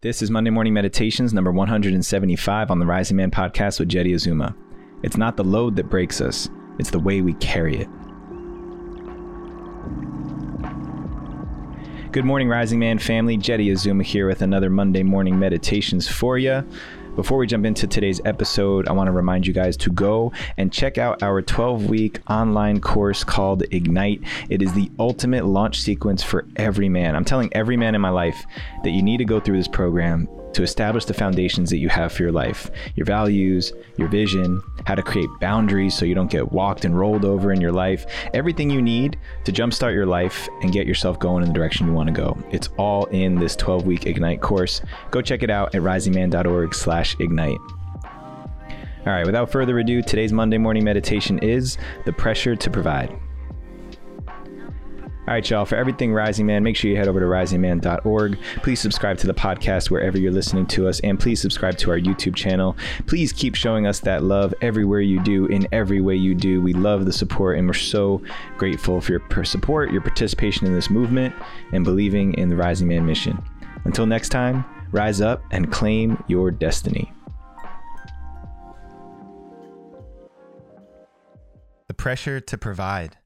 This is Monday Morning Meditations number 175 on the Rising Man podcast with Jeddy Azuma. It's not the load that breaks us, it's the way we carry it. Good morning, Rising Man family. Jeddy Azuma here with another Monday Morning Meditations for you. Before we jump into today's episode, I want to remind you guys to go and check out our 12 week online course called Ignite. It is the ultimate launch sequence for every man. I'm telling every man in my life that you need to go through this program to establish the foundations that you have for your life your values, your vision, how to create boundaries so you don't get walked and rolled over in your life, everything you need to jumpstart your life and get yourself going in the direction you want to go. It's all in this 12 week Ignite course. Go check it out at risingman.org slash ignite. All right, without further ado, today's Monday morning meditation is the pressure to provide. All right, y'all, for everything Rising Man, make sure you head over to risingman.org. Please subscribe to the podcast wherever you're listening to us, and please subscribe to our YouTube channel. Please keep showing us that love everywhere you do, in every way you do. We love the support, and we're so grateful for your support, your participation in this movement, and believing in the Rising Man mission. Until next time, rise up and claim your destiny. The pressure to provide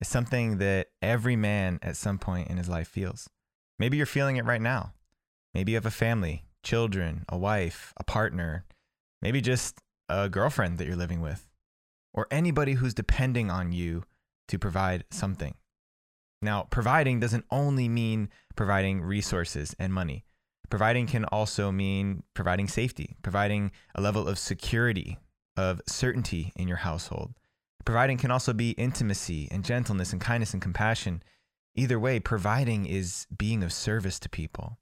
is something that every man at some point in his life feels. Maybe you're feeling it right now. Maybe you have a family, children, a wife, a partner, maybe just a girlfriend that you're living with, or anybody who's depending on you to provide something. Now, providing doesn't only mean providing resources and money. Providing can also mean providing safety, providing a level of security, of certainty in your household. Providing can also be intimacy and gentleness and kindness and compassion. Either way, providing is being of service to people.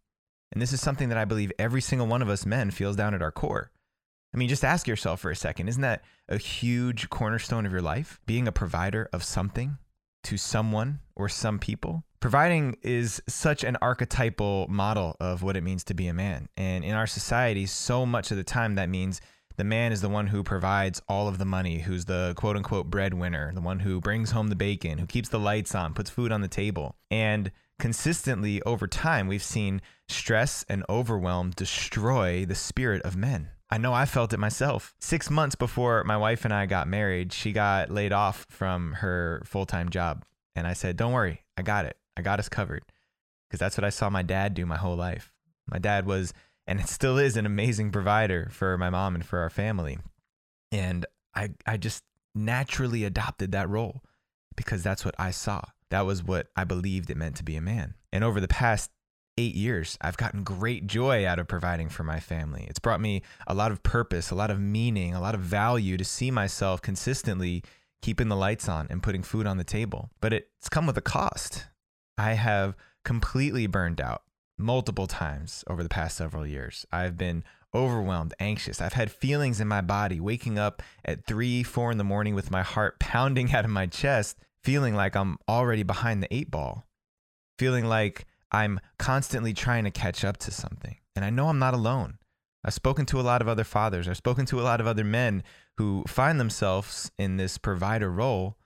And this is something that I believe every single one of us men feels down at our core. I mean, just ask yourself for a second isn't that a huge cornerstone of your life? Being a provider of something to someone or some people? Providing is such an archetypal model of what it means to be a man. And in our society, so much of the time that means the man is the one who provides all of the money, who's the quote unquote breadwinner, the one who brings home the bacon, who keeps the lights on, puts food on the table. And consistently over time, we've seen stress and overwhelm destroy the spirit of men. I know I felt it myself. Six months before my wife and I got married, she got laid off from her full time job. And I said, Don't worry, I got it. I got us covered. Because that's what I saw my dad do my whole life. My dad was and it still is an amazing provider for my mom and for our family. And I I just naturally adopted that role because that's what I saw. That was what I believed it meant to be a man. And over the past 8 years, I've gotten great joy out of providing for my family. It's brought me a lot of purpose, a lot of meaning, a lot of value to see myself consistently keeping the lights on and putting food on the table. But it's come with a cost. I have completely burned out multiple times over the past several years. I've been overwhelmed, anxious. I've had feelings in my body, waking up at three, four in the morning with my heart pounding out of my chest, feeling like I'm already behind the eight ball, feeling like I'm constantly trying to catch up to something. And I know I'm not alone. I've spoken to a lot of other fathers, I've spoken to a lot of other men who find themselves in this provider role,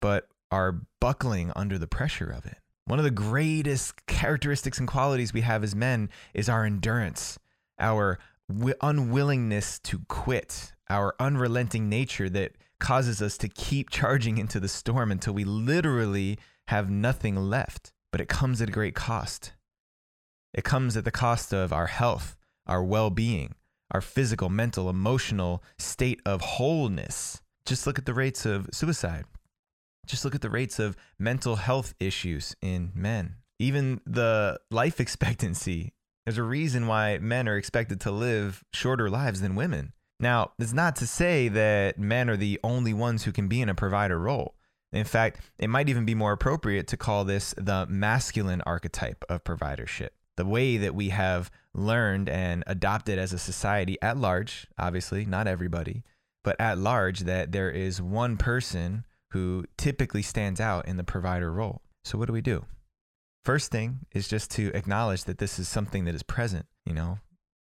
but are buckling under the pressure of it. One of the greatest characteristics and qualities we have as men is our endurance, our w- unwillingness to quit, our unrelenting nature that causes us to keep charging into the storm until we literally have nothing left. But it comes at a great cost. It comes at the cost of our health, our well being, our physical, mental, emotional state of wholeness. Just look at the rates of suicide. Just look at the rates of mental health issues in men. Even the life expectancy. There's a reason why men are expected to live shorter lives than women. Now, it's not to say that men are the only ones who can be in a provider role. In fact, it might even be more appropriate to call this the masculine archetype of providership. The way that we have learned and adopted as a society at large, obviously, not everybody, but at large, that there is one person who typically stands out in the provider role. So, what do we do? First thing is just to acknowledge that this is something that is present. You know,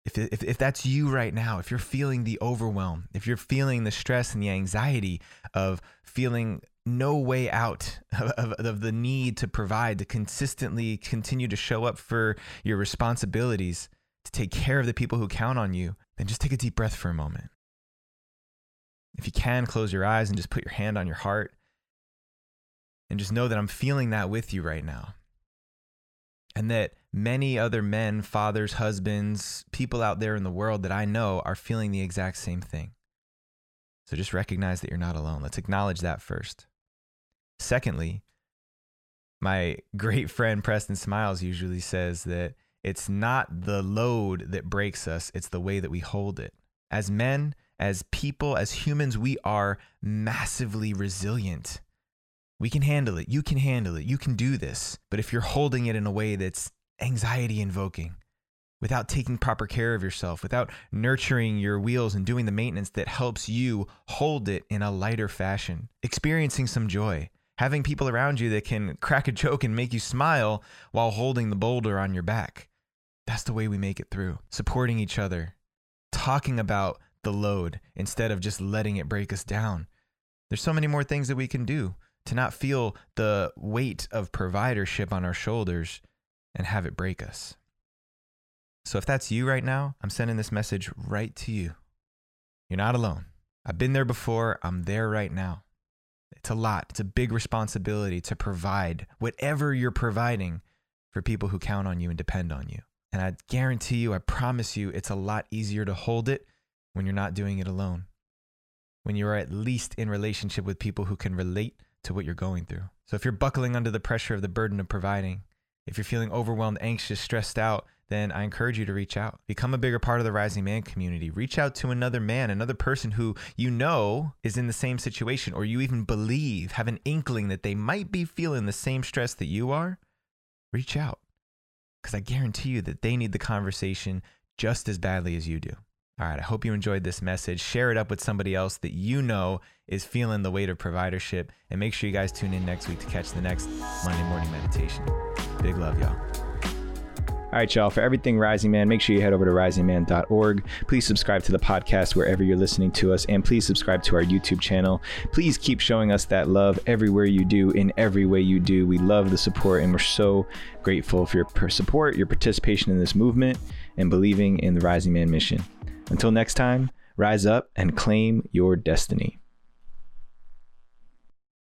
if, if, if that's you right now, if you're feeling the overwhelm, if you're feeling the stress and the anxiety of feeling no way out of, of, of, the need to provide, to consistently continue to show up for your responsibilities, to take care of the people who count on you, then just take a deep breath for a moment. If you can, close your eyes and just put your hand on your heart and just know that I'm feeling that with you right now. And that many other men, fathers, husbands, people out there in the world that I know are feeling the exact same thing. So just recognize that you're not alone. Let's acknowledge that first. Secondly, my great friend Preston Smiles usually says that it's not the load that breaks us, it's the way that we hold it. As men, as people, as humans, we are massively resilient. We can handle it. You can handle it. You can do this. But if you're holding it in a way that's anxiety invoking, without taking proper care of yourself, without nurturing your wheels and doing the maintenance that helps you hold it in a lighter fashion, experiencing some joy, having people around you that can crack a joke and make you smile while holding the boulder on your back. That's the way we make it through. Supporting each other, talking about the load instead of just letting it break us down. There's so many more things that we can do to not feel the weight of providership on our shoulders and have it break us. So if that's you right now, I'm sending this message right to you. You're not alone. I've been there before, I'm there right now. It's a lot. It's a big responsibility to provide whatever you're providing for people who count on you and depend on you. And I guarantee you, I promise you, it's a lot easier to hold it when you're not doing it alone. When you're at least in relationship with people who can relate to what you're going through. So if you're buckling under the pressure of the burden of providing, if you're feeling overwhelmed, anxious, stressed out, then I encourage you to reach out. Become a bigger part of the Rising Man community. Reach out to another man, another person who you know is in the same situation, or you even believe, have an inkling that they might be feeling the same stress that you are. Reach out because I guarantee you that they need the conversation just as badly as you do. All right, I hope you enjoyed this message. Share it up with somebody else that you know is feeling the weight of providership. And make sure you guys tune in next week to catch the next Monday morning meditation. Big love, y'all. All right, y'all, for everything Rising Man, make sure you head over to risingman.org. Please subscribe to the podcast wherever you're listening to us, and please subscribe to our YouTube channel. Please keep showing us that love everywhere you do, in every way you do. We love the support, and we're so grateful for your support, your participation in this movement, and believing in the Rising Man mission. Until next time, rise up and claim your destiny.